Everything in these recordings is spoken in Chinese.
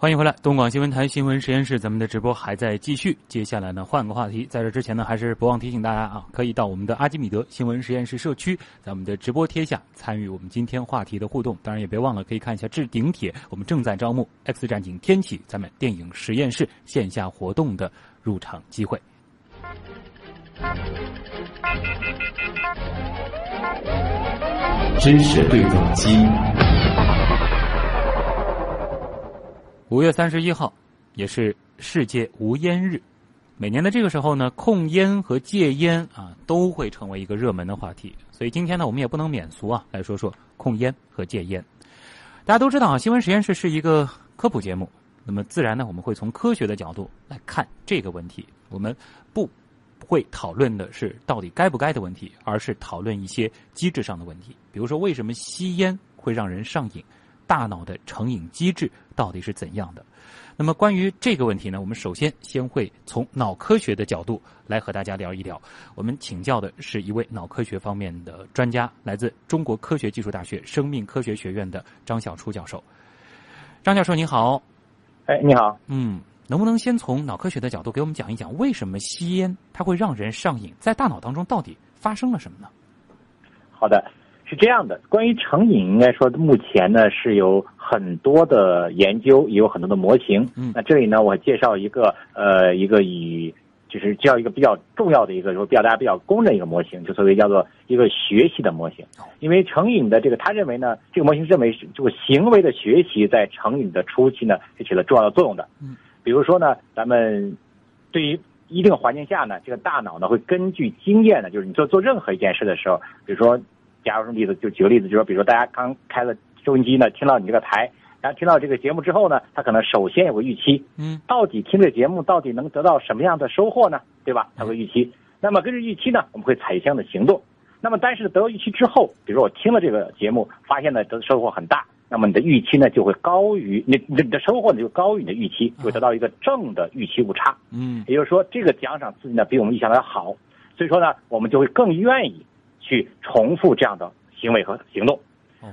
欢迎回来，东广新闻台新闻实验室，咱们的直播还在继续。接下来呢，换个话题，在这之前呢，还是不忘提醒大家啊，可以到我们的阿基米德新闻实验室社区，在我们的直播贴下参与我们今天话题的互动。当然也别忘了可以看一下置顶帖，我们正在招募《X 战警：天启》咱们电影实验室线下活动的入场机会。知识对撞机。五月三十一号，也是世界无烟日。每年的这个时候呢，控烟和戒烟啊，都会成为一个热门的话题。所以今天呢，我们也不能免俗啊，来说说控烟和戒烟。大家都知道啊，新闻实验室是一个科普节目，那么自然呢，我们会从科学的角度来看这个问题。我们不会讨论的是到底该不该的问题，而是讨论一些机制上的问题，比如说为什么吸烟会让人上瘾。大脑的成瘾机制到底是怎样的？那么关于这个问题呢，我们首先先会从脑科学的角度来和大家聊一聊。我们请教的是一位脑科学方面的专家，来自中国科学技术大学生命科学学院的张小初教授。张教授你好，哎，你好，嗯，能不能先从脑科学的角度给我们讲一讲，为什么吸烟它会让人上瘾？在大脑当中到底发生了什么呢？好的。是这样的，关于成瘾，应该说目前呢是有很多的研究，也有很多的模型。嗯，那这里呢，我介绍一个呃一个以就是叫一个比较重要的一个，说比较大家比较公认一个模型，就所谓叫做一个学习的模型。因为成瘾的这个，他认为呢，这个模型认为是这个行为的学习在成瘾的初期呢是起了重要的作用的。嗯，比如说呢，咱们对于一定环境下呢，这个大脑呢会根据经验呢，就是你做做任何一件事的时候，比如说。假如什么例子，就举个例子，就说，比如说大家刚开了收音机呢，听到你这个台，然后听到这个节目之后呢，他可能首先有个预期，嗯，到底听这个节目到底能得到什么样的收获呢？对吧？他会预期。那么根据预期呢，我们会采取相应的行动。那么但是得到预期之后，比如说我听了这个节目，发现呢得收获很大，那么你的预期呢就会高于你你的收获呢就高于你的预期，会得到一个正的预期误差。嗯，也就是说这个奖赏刺激呢比我们预想的要好，所以说呢我们就会更愿意。去重复这样的行为和行动，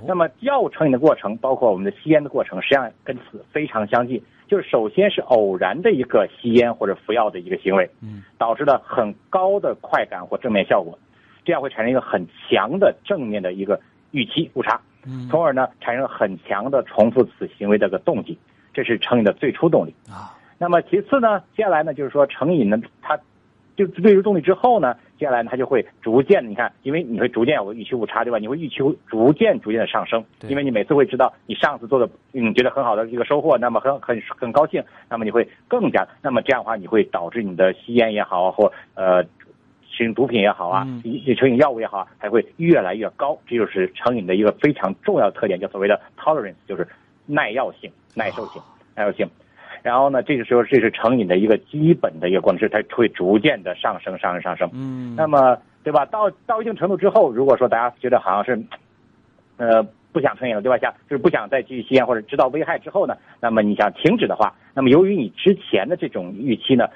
那么药物成瘾的过程，包括我们的吸烟的过程，实际上跟此非常相近。就是首先是偶然的一个吸烟或者服药的一个行为，嗯，导致了很高的快感或正面效果，这样会产生一个很强的正面的一个预期误差，嗯，从而呢产生很强的重复此行为的个动机，这是成瘾的最初动力啊。那么其次呢，接下来呢就是说成瘾呢，它。就对于动力之后呢，接下来呢，它就会逐渐，你看，因为你会逐渐有个预期误差，对吧？你会预期逐渐逐渐的上升，因为你每次会知道你上次做的，嗯，觉得很好的一个收获，那么很很很高兴，那么你会更加，那么这样的话，你会导致你的吸烟也好，或呃使用毒品也好啊，成瘾药物也好，啊还会越来越高。这就是成瘾的一个非常重要的特点，叫所谓的 tolerance，就是耐药性、耐受性、耐受性。然后呢，这个时候这是成瘾的一个基本的一个过程，是它会逐渐的上升、上升、上升。嗯。那么，对吧？到到一定程度之后，如果说大家觉得好像是，呃，不想成瘾了，对吧？想就是不想再继续吸烟或者知道危害之后呢，那么你想停止的话，那么由于你之前的这种预期呢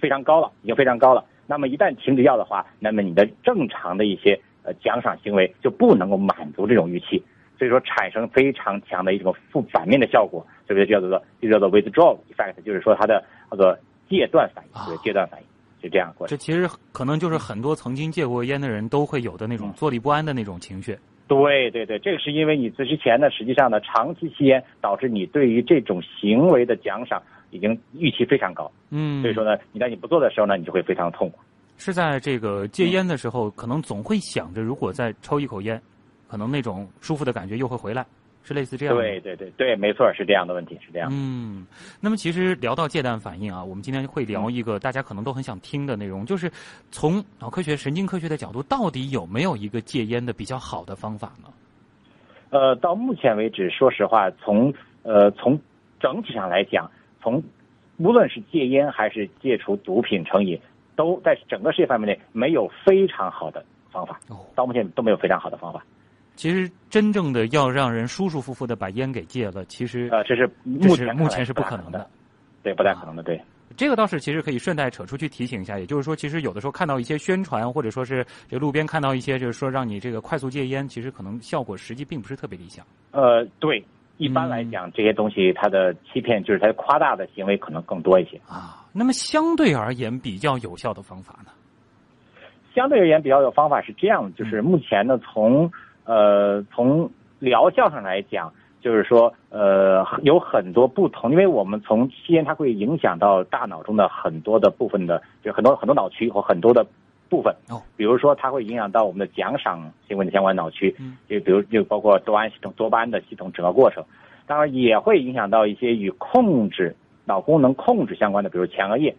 非常高了，已经非常高了，那么一旦停止药的话，那么你的正常的一些呃奖赏行为就不能够满足这种预期。所以说产生非常强的一种负反面的效果，所以就叫做就叫做 withdrawal effect，就是说它的叫做戒断反应，就是戒断反应，是这样过这其实可能就是很多曾经戒过烟的人都会有的那种坐立不安的那种情绪。对对对，这个是因为你之前呢，实际上呢，长期吸烟导致你对于这种行为的奖赏已经预期非常高。嗯。所以说呢，你在你不做的时候呢，你就会非常痛苦。是在这个戒烟的时候，可能总会想着，如果再抽一口烟。可能那种舒服的感觉又会回来，是类似这样。对对对对，没错，是这样的问题，是这样。嗯，那么其实聊到戒断反应啊，我们今天会聊一个大家可能都很想听的内容，就是从脑科学、神经科学的角度，到底有没有一个戒烟的比较好的方法呢？呃，到目前为止，说实话，从呃从整体上来讲，从无论是戒烟还是戒除毒品成瘾，都在整个世界范围内没有非常好的。方法到目前都没有非常好的方法。其实真正的要让人舒舒服服的把烟给戒了，其实啊，这是目前目前是不可能的，对，不太可能的。对，这个倒是其实可以顺带扯出去提醒一下，也就是说，其实有的时候看到一些宣传，或者说是这路边看到一些，就是说让你这个快速戒烟，其实可能效果实际并不是特别理想。呃，对，一般来讲，这些东西它的欺骗就是它夸大的行为可能更多一些啊。那么相对而言比较有效的方法呢？相对而言比较有方法是这样，就是目前呢，从呃从疗效上来讲，就是说呃有很多不同，因为我们从吸烟它会影响到大脑中的很多的部分的，就很多很多脑区和很多的部分。哦，比如说它会影响到我们的奖赏行为的相关脑区，就比如就包括多胺系统、多巴胺的系统整个过程。当然也会影响到一些与控制脑功能控制相关的，比如前额叶。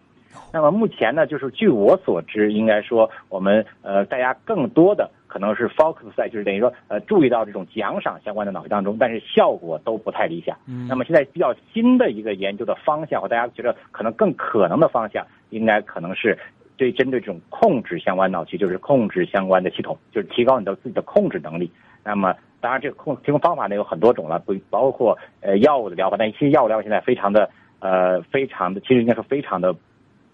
那么目前呢，就是据我所知，应该说我们呃大家更多的可能是 focus 在就是等于说呃注意到这种奖赏相关的脑区当中，但是效果都不太理想。嗯。那么现在比较新的一个研究的方向，或大家觉得可能更可能的方向，应该可能是对针对这种控制相关脑区，就是控制相关的系统，就是提高你的自己的控制能力。那么。当然，这个控提供方法呢有很多种了，不包括呃药物的疗法，但其实药物疗法现在非常的呃非常的，其实应该说非常的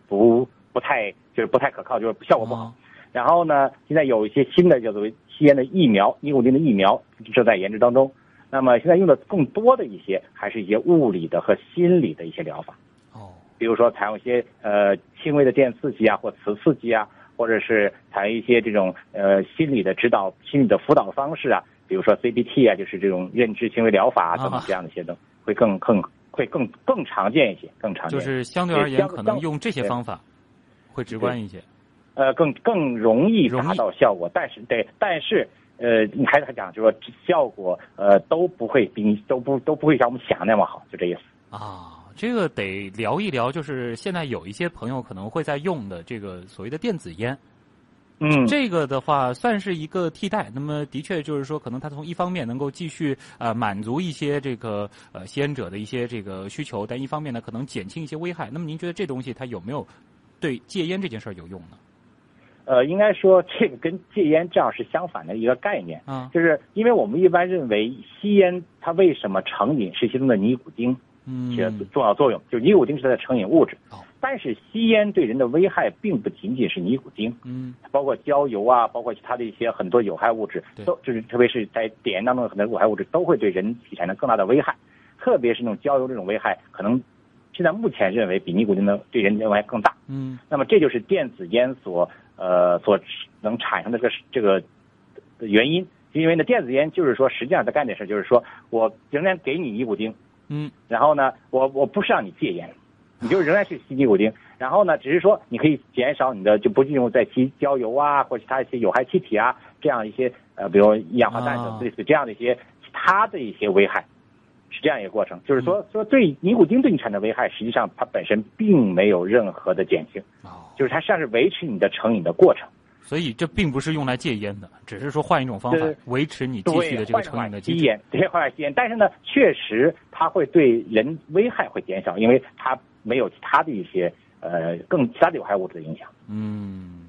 不不太就是不太可靠，就是效果不好。然后呢，现在有一些新的叫做吸烟的疫苗，尼古丁的疫苗正在研制当中。那么现在用的更多的一些还是一些物理的和心理的一些疗法。哦，比如说采用一些呃轻微的电刺激啊，或磁刺激啊，或者是采用一些这种呃心理的指导、心理的辅导方式啊。比如说 CBT 啊，就是这种认知行为疗法等等这样的一些东，会更更会更更常见一些，更常见。就是相对而言，可能用这些方法会直观一些。呃，更更容易达到效果，但是对，但是呃，你还是讲，就是说效果呃都不会比都不都不会像我们想的那么好，就这意思。啊，这个得聊一聊，就是现在有一些朋友可能会在用的这个所谓的电子烟。嗯，这个的话算是一个替代。那么，的确就是说，可能它从一方面能够继续呃满足一些这个呃吸烟者的一些这个需求，但一方面呢，可能减轻一些危害。那么，您觉得这东西它有没有对戒烟这件事儿有用呢？呃，应该说这个跟戒烟这样是相反的一个概念。嗯，就是因为我们一般认为吸烟它为什么成瘾是其中的尼古丁嗯起了重要作用，就是尼古丁是它的成瘾物质。哦。但是吸烟对人的危害并不仅仅是尼古丁，嗯，包括焦油啊，包括其他的一些很多有害物质，都就是特别是在点烟当中的很多有害物质都会对人体产生更大的危害，特别是那种焦油这种危害，可能现在目前认为比尼古丁的对人的危害更大，嗯，那么这就是电子烟所呃所能产生的这个这个原因，因为呢电子烟就是说实际上在干点事，就是说我仍然给你尼古丁，嗯，然后呢我我不是让你戒烟。你就仍然是吸尼古丁，然后呢，只是说你可以减少你的就不进入再吸焦油啊，或者其他一些有害气体啊，这样一些呃，比如一氧化氮等类似这样的一些其他的一些危害，是这样一个过程。就是说说对尼古丁对你产生危害，实际上它本身并没有任何的减轻，就是它像是维持你的成瘾的过程。所以这并不是用来戒烟的，只是说换一种方法维持你继续的这个成瘾的吸烟，对，换来吸烟。但是呢，确实它会对人危害会减少，因为它。没有其他的一些呃更其他的有害物质的影响。嗯，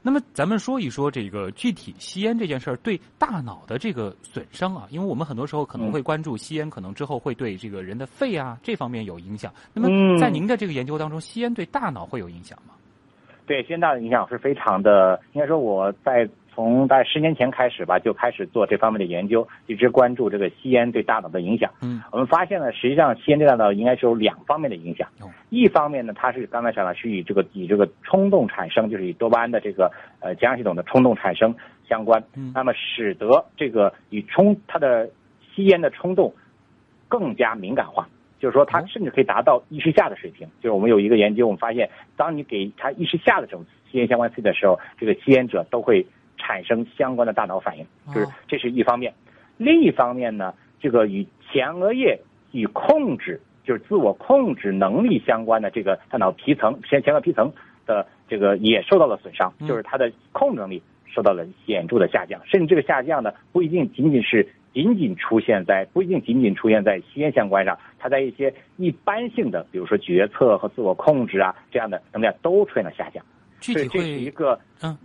那么咱们说一说这个具体吸烟这件事儿对大脑的这个损伤啊，因为我们很多时候可能会关注吸烟可能之后会对这个人的肺啊这方面有影响。那么在您的这个研究当中，吸烟对大脑会有影响吗？对，吸烟大的影响是非常的，应该说我在。从大概十年前开始吧，就开始做这方面的研究，一直关注这个吸烟对大脑的影响。嗯，我们发现呢，实际上吸烟对大脑应该是有两方面的影响。哦，一方面呢，它是刚才讲了，是以这个以这个冲动产生，就是以多巴胺的这个呃奖赏系统的冲动产生相关。嗯，那么使得这个与冲它的吸烟的冲动更加敏感化，就是说它甚至可以达到意识下的水平。就是我们有一个研究，我们发现，当你给他意识下的这种吸烟相关刺激的时候，这个吸烟者都会。产生相关的大脑反应，就是这是一方面。另一方面呢，这个与前额叶与控制，就是自我控制能力相关的这个大脑皮层前前额皮层的这个也受到了损伤，就是它的控制能力受到了显著的下降。甚至这个下降呢，不一定仅仅是仅仅出现在不一定仅仅出现在吸烟相关上，它在一些一般性的，比如说决策和自我控制啊这样的能量都出现了下降。具体这是一个嗯。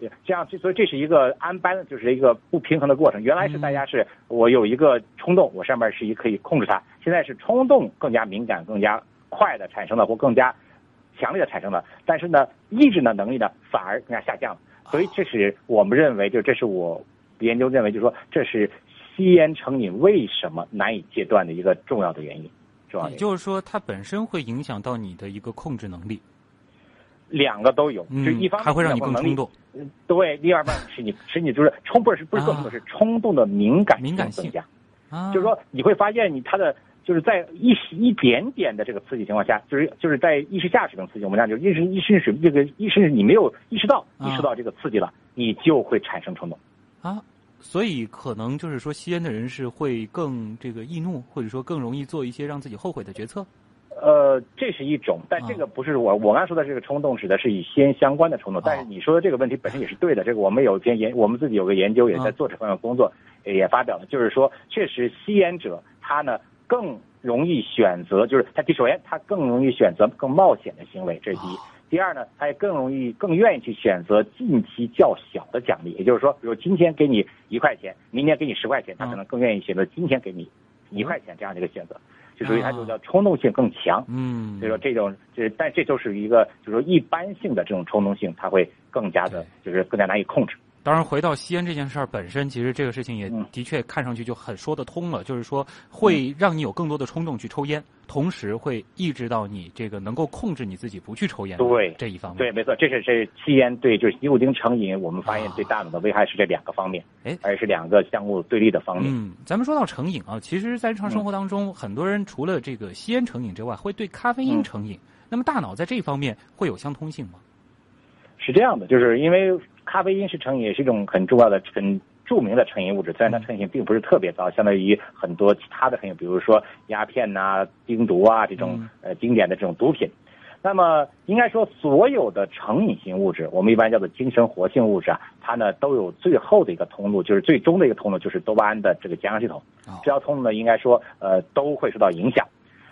对，这样，所以这是一个安班，就是一个不平衡的过程。原来是大家是我有一个冲动，我上面是一可以控制它，现在是冲动更加敏感、更加快的产生了，或更加强烈的产生了。但是呢，抑制的能力呢反而更加下降了。所以这是我们认为，就这是我研究认为，就是说这是吸烟成瘾为什么难以戒断的一个重要的原因。重要也就是说，它本身会影响到你的一个控制能力。两个都有，就一方面还会让你更冲动。对，第二半使你使你就是冲，不是不是更多是冲动的敏感敏感性增加。就是说，你会发现你他的就是在一一点点的这个刺激情况下，就是就是在意识下水平刺激，我们讲就是意识意识水这个意识你没有意识到意识到这个刺激了，你就会产生冲动。啊，所以可能就是说，吸烟的人是会更这个易怒，或者说更容易做一些让自己后悔的决策。呃，这是一种，但这个不是我我刚才说的这个冲动，指的是与吸烟相关的冲动。但是你说的这个问题本身也是对的，这个我们有篇研，我们自己有个研究也在做这方面工作，也发表了，就是说，确实吸烟者他呢更容易选择，就是他第首先他更容易选择更冒险的行为，这是第一。第二呢，他也更容易更愿意去选择近期较小的奖励，也就是说，比如今天给你一块钱，明天给你十块钱，他可能更愿意选择今天给你一块钱这样的一个选择。就属于它就叫冲动性更强，嗯，所以说这种这但这就是一个就是说一般性的这种冲动性，它会更加的就是更加难以控制。当然，回到吸烟这件事儿本身，其实这个事情也的确看上去就很说得通了，就是说会让你有更多的冲动去抽烟，同时会抑制到你这个能够控制你自己不去抽烟。对这一方面，对，没错，这是这吸烟对就是尼古丁成瘾，我们发现对大脑的危害是这两个方面，哎，而是两个相互对立的方面。嗯，咱们说到成瘾啊，其实，在日常生活当中，很多人除了这个吸烟成瘾之外，会对咖啡因成瘾。那么，大脑在这方面会有相通性吗？是这样的，就是因为咖啡因是成瘾，也是一种很重要的、很著名的成瘾物质。虽然它成瘾性并不是特别高，相当于很多其他的成瘾，比如说鸦片呐、冰毒啊这种呃经典的这种毒品。那么应该说，所有的成瘾性物质，我们一般叫做精神活性物质啊，它呢都有最后的一个通路，就是最终的一个通路，就是多巴胺的这个奖赏系统。这条通路呢，应该说呃都会受到影响。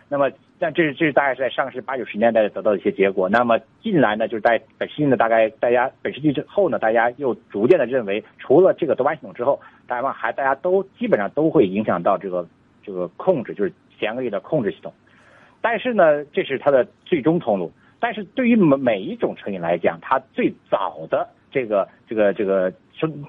那么，但这是这是大概是在上世八九十年代得到的一些结果。那么近来呢，就是在本世纪呢，大概大家本世纪之后呢，大家又逐渐的认为，除了这个多巴胺系统之后，大家还大家都基本上都会影响到这个这个控制，就是前额叶的控制系统。但是呢，这是它的最终通路。但是对于每每一种成瘾来讲，它最早的这个这个这个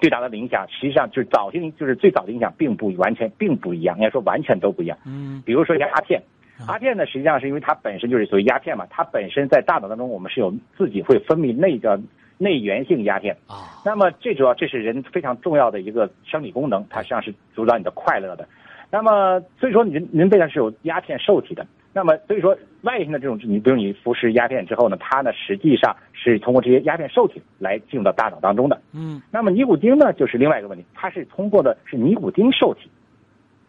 对它的影响，实际上就是早期就是最早的影响并不完全并不一样，应该说完全都不一样。嗯，比如说鸦片。鸦片呢，实际上是因为它本身就是属于鸦片嘛，它本身在大脑当中，我们是有自己会分泌内叫内源性鸦片啊。那么最主要这是人非常重要的一个生理功能，它实际上是主导你的快乐的。那么所以说，人人背上是有鸦片受体的。那么所以说，外性的这种你比如你服食鸦片之后呢，它呢实际上是通过这些鸦片受体来进入到大脑当中的。嗯。那么尼古丁呢，就是另外一个问题，它是通过的是尼古丁受体，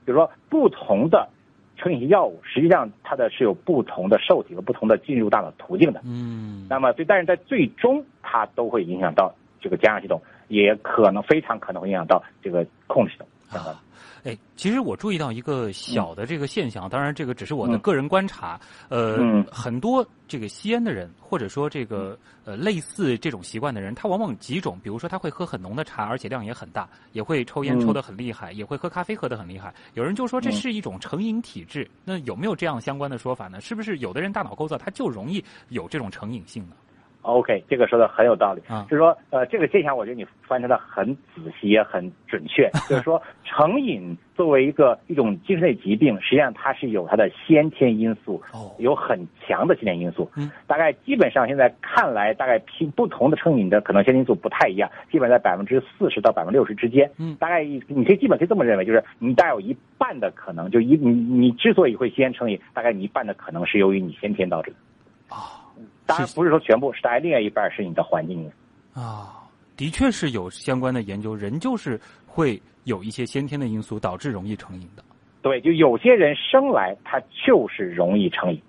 就是说不同的。成瘾性药物实际上它的是有不同的受体和不同的进入大脑途径的。嗯。那么，对，但是在最终它都会影响到这个奖赏系统，也可能非常可能会影响到这个控制系统。啊。哎，其实我注意到一个小的这个现象，当然这个只是我的个人观察。呃，很多这个吸烟的人，或者说这个呃类似这种习惯的人，他往往几种，比如说他会喝很浓的茶，而且量也很大，也会抽烟抽得很厉害，也会喝咖啡喝得很厉害。有人就说这是一种成瘾体质，那有没有这样相关的说法呢？是不是有的人大脑构造他就容易有这种成瘾性呢？OK，这个说的很有道理啊，就是说，呃，这个现象我觉得你翻查的很仔细也很准确。就是说，成瘾作为一个一种精神类疾病，实际上它是有它的先天因素，有很强的先天因素。嗯，大概基本上现在看来，大概拼不同的成瘾的可能先天因素不太一样，基本在百分之四十到百分之六十之间。嗯，大概你可以基本可以这么认为，就是你大概有一半的可能，就一你你之所以会吸烟成瘾，大概你一半的可能是由于你先天导致的。啊。当然不是说全部，是大概另外一半是你的环境啊，的确是有相关的研究，人就是会有一些先天的因素导致容易成瘾的。对，就有些人生来他就是容易成瘾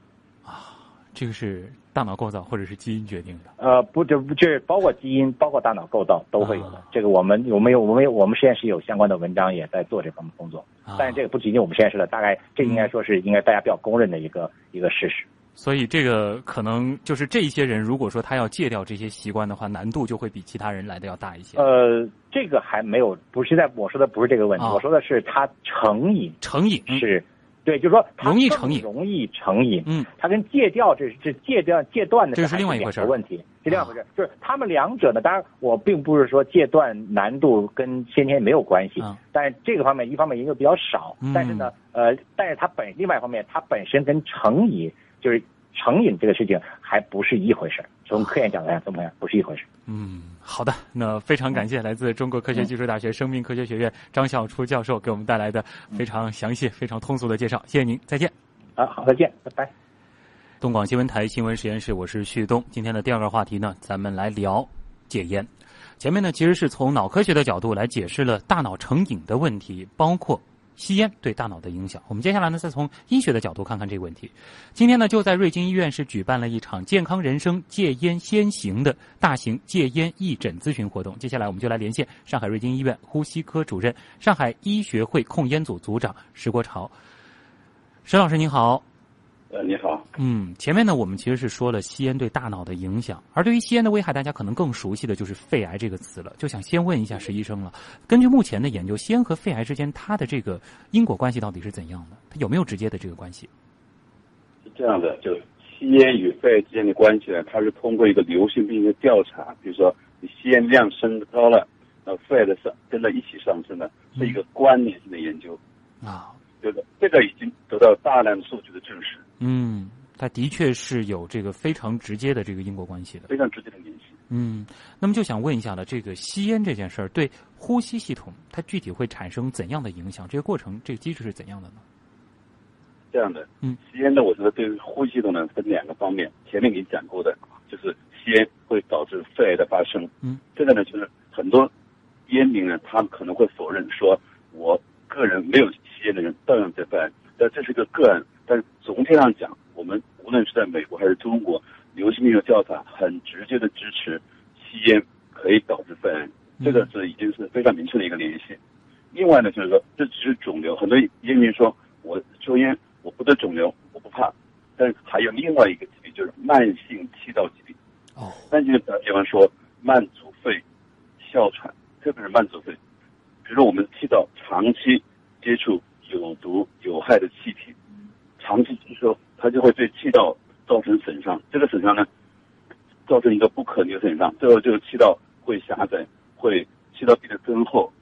啊，这个是大脑构造或者是基因决定的。呃，不，这不这包括基因，包括大脑构造都会有的。这个我们我们有我们有我们实验室有相关的文章也在做这方面工作，但是这个不仅仅我们实验室的，大概这应该说是应该大家比较公认的一个一个事实。所以这个可能就是这一些人，如果说他要戒掉这些习惯的话，难度就会比其他人来的要大一些。呃，这个还没有，不是在我说的不是这个问题，我说的是他成瘾，成瘾是对，就是说容易成瘾，容易成瘾。嗯，它跟戒掉这这戒掉戒断的这是另外一回事问题，是另外一回事。就是他们两者呢，当然我并不是说戒断难度跟先天没有关系，但是这个方面一方面研究比较少，但是呢，呃，但是它本另外一方面它本身跟成瘾就是成瘾这个事情还不是一回事。从科研角度来讲，怎么样？不是一回事。嗯，好的，那非常感谢来自中国科学技术大学生命科学学院张晓初教授给我们带来的非常详细、非常通俗的介绍。谢谢您，再见。啊，好，再见，拜拜。东广新闻台新闻实验室，我是旭东。今天的第二个话题呢，咱们来聊戒烟。前面呢，其实是从脑科学的角度来解释了大脑成瘾的问题，包括。吸烟对大脑的影响，我们接下来呢再从医学的角度看看这个问题。今天呢就在瑞金医院是举办了一场“健康人生戒烟先行”的大型戒烟义诊咨询活动。接下来我们就来连线上海瑞金医院呼吸科主任、上海医学会控烟组组长石国潮。石老师您好。呃，你好。嗯，前面呢，我们其实是说了吸烟对大脑的影响，而对于吸烟的危害，大家可能更熟悉的就是肺癌这个词了。就想先问一下石医生了，根据目前的研究，吸烟和肺癌之间它的这个因果关系到底是怎样的？它有没有直接的这个关系？是这样的，就吸烟与肺癌之间的关系呢，它是通过一个流行病的调查，比如说你吸烟量升高了，那肺癌的上跟着一起上升了，是一个关联性的研究啊。对的，这个已经得到大量数据的证实。嗯，它的确是有这个非常直接的这个因果关系的，非常直接的联系。嗯，那么就想问一下了，这个吸烟这件事儿对呼吸系统它具体会产生怎样的影响？这个过程，这个机制是怎样的呢？这样的，嗯，吸烟呢，我觉得对呼吸系统呢分两个方面。前面给你讲过的，就是吸烟会导致肺癌的发生。嗯，这个呢，就是很多烟民呢，他们可能会否认说，我个人没有吸烟的人照样在肺癌，但这是个个案。但是总体上讲，我们无论是在美国还是中国，流行病学调查很直接的支持吸烟可以导致肺癌，这个是已经是非常明确的一个联系。另外呢，就是说这只是肿瘤，很多烟民说我抽烟我不得肿瘤，我不怕，但是还有另外一个疾病就是慢性气道疾病。哦，那就比方说慢阻肺、哮喘，特别是慢阻肺，比如说我们气道长期接触有毒有害的气体。长期吸收，它就会对气道造成损伤。这个损伤呢，造成一个不可逆的损伤，最后这个气道会狭窄，会气道壁的增厚，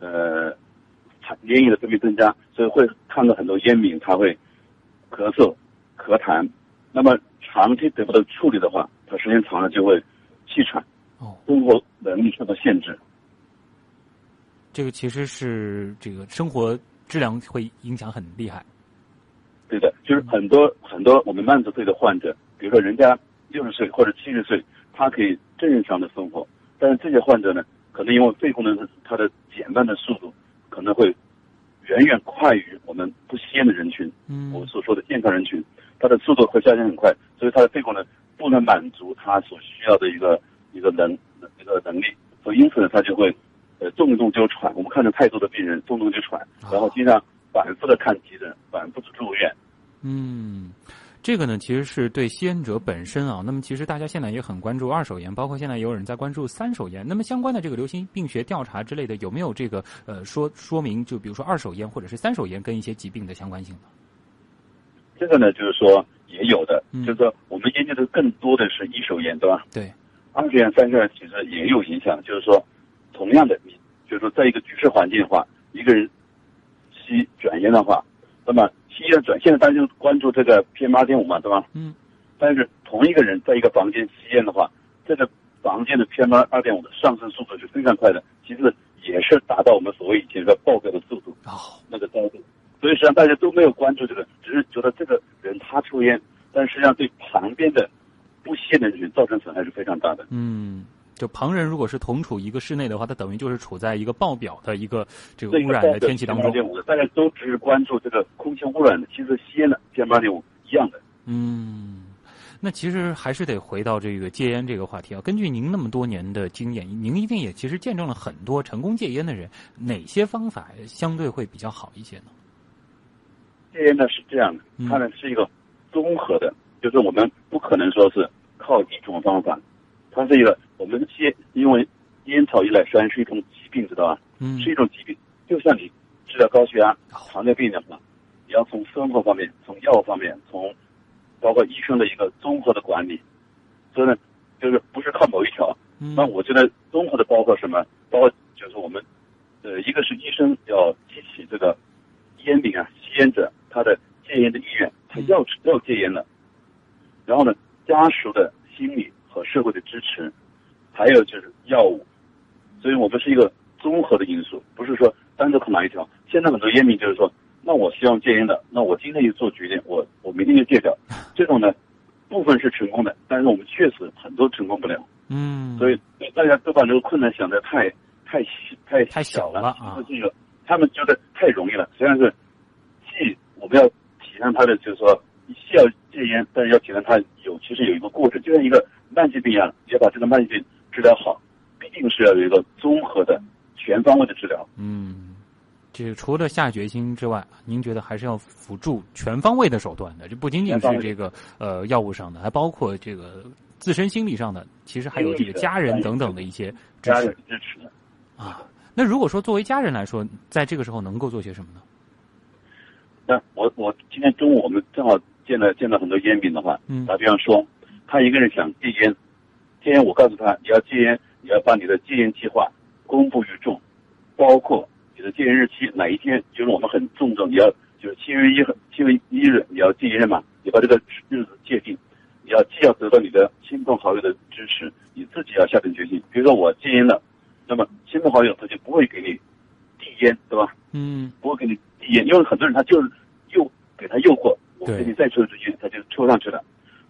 呃，粘液的分泌增加，所以会看到很多烟民他会咳嗽、咳痰。那么长期得不到处理的话，他时间长了就会气喘，哦，生活能力受到限制。这个其实是这个生活质量会影响很厉害。对的，就是很多很多我们慢阻肺的患者，比如说人家六十岁或者七十岁，他可以正常的生活，但是这些患者呢，可能因为肺功能它的减慢的速度，可能会远远快于我们不吸烟的人群。嗯，我所说的健康人群，它的速度会下降很快，所以他的肺功能不能满足他所需要的一个一个能一个能力，所以因此呢，他就会呃重中就喘。我们看到太多的病人重中就喘，然后经常反复的看急诊，反复的住院。嗯，这个呢，其实是对吸烟者本身啊。那么，其实大家现在也很关注二手烟，包括现在也有人在关注三手烟。那么，相关的这个流行病学调查之类的，有没有这个呃说说明？就比如说二手烟或者是三手烟跟一些疾病的相关性呢？这个呢，就是说也有的，就是说我们研究的更多的是一手烟，对吧？对，二手烟、三手烟其实也有影响。就是说，同样的，你就是说，在一个居室环境的话，一个人吸卷烟的话，那么。吸烟转，现在大家就关注这个 PM 二点五嘛，对吧？嗯。但是同一个人在一个房间吸烟的话，这个房间的 PM 二点五的上升速度是非常快的，其实也是达到我们所谓以前的爆表的速度。哦。那个高度，所以实际上大家都没有关注这个，只是觉得这个人他抽烟，但实际上对旁边的不吸烟的人群造成损害是非常大的。嗯。就旁人如果是同处一个室内的话，他等于就是处在一个爆表的一个这个污染的天气当中。大家都只是关注这个空气污染的，其实吸烟的 PM 二点五一样的。嗯，那其实还是得回到这个戒烟这个话题啊。根据您那么多年的经验，您一定也其实见证了很多成功戒烟的人，哪些方法相对会比较好一些呢？戒烟呢是这样的，它呢是一个综合的，就是我们不可能说是靠一种方法。它是一个，我们戒，因为烟草依赖虽然是一种疾病，知道吧？嗯，是一种疾病。就像你治疗高血压、糖尿病的话，你要从生活方面、从药方面、从包括医生的一个综合的管理，所以呢，就是不是靠某一条。嗯那我觉得综合的包括什么？包括就是我们，呃，一个是医生要激起这个烟民啊吸烟者戒烟的意愿，他要要戒烟了。然后呢，家属的心理和社会的支持，还有就是药物，所以我们是一个综合的因素，不是说单独靠哪一条。现在很多烟民就是说，那我希望戒烟的，那我今天就做决定，我我明天就戒掉。这种呢，部分是成功的，但是我们确实很多成功不了。嗯，所以大家都把这个困难想的太太太太小了了啊这个他们觉得太容易了。实际上是，既我们要体谅他的，就是说需要戒烟，但是要体谅他有其实有一个过程，就像一个慢性病一样，要把这个慢性病治疗好，必定是要有一个综合的、全方位的治疗。嗯，这个除了下决心之外，您觉得还是要辅助全方位的手段的？这不仅仅是这个呃药物上的，还包括这个自身心理上的，其实还有这个家人等等的一些支持支持。啊。那如果说作为家人来说，在这个时候能够做些什么呢？那我我今天中午我们正好见了见了很多烟民的话，嗯打比方说，他一个人想戒烟，戒烟我告诉他，你要戒烟，你要把你的戒烟计划公布于众，包括你的戒烟日期哪一天，就是我们很注重，你要就是七月一号七月一日你要戒烟嘛，你把这个日子界定，你要既要得到你的亲朋好友的支持，你自己要下定决心。比如说我戒烟了，那么亲朋好友他就不会给你递烟，对吧？嗯不会给你递烟，因为很多人他就是诱给他诱惑，我给你再抽一支烟，他就抽上去了。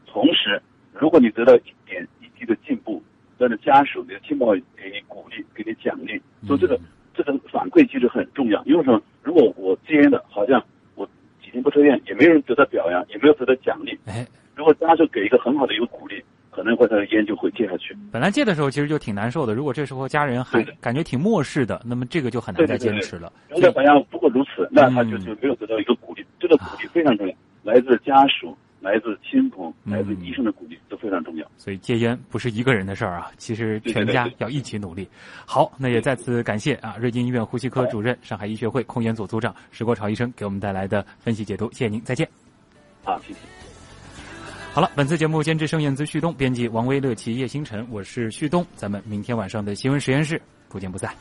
同时，如果你得到一点一滴的进步，那你的家属、你的亲朋好给你鼓励，给你奖励，所以这个、这个反馈其实很重要。因为什么？如果我戒烟的，好像我几天不抽烟，也没有人得到表扬，也没有得到奖励。哎，如果家属给一个很好的一个鼓励，可能会他的烟就会戒下去。本来戒的时候其实就挺难受的，如果这时候家人还感觉挺漠视的，那么这个就很难再坚持了。如果好像不过如此，那他就嗯就没有得到一个鼓励。这个鼓励非常重要，来自家属、来自亲朋、嗯来自医生的鼓励都非常重要。所以戒烟不是一个人的事儿啊，其实全家要一起努力。好，那也再次感谢啊，瑞金医院呼吸科主任、上海医学会控烟组组长石国潮医生给我们带来的分析解读，谢谢您，再见。好，谢谢。好了，本次节目监制盛燕姿、旭东，编辑王威、乐琪、叶星辰，我是旭东，咱们明天晚上的新闻实验室不见不散。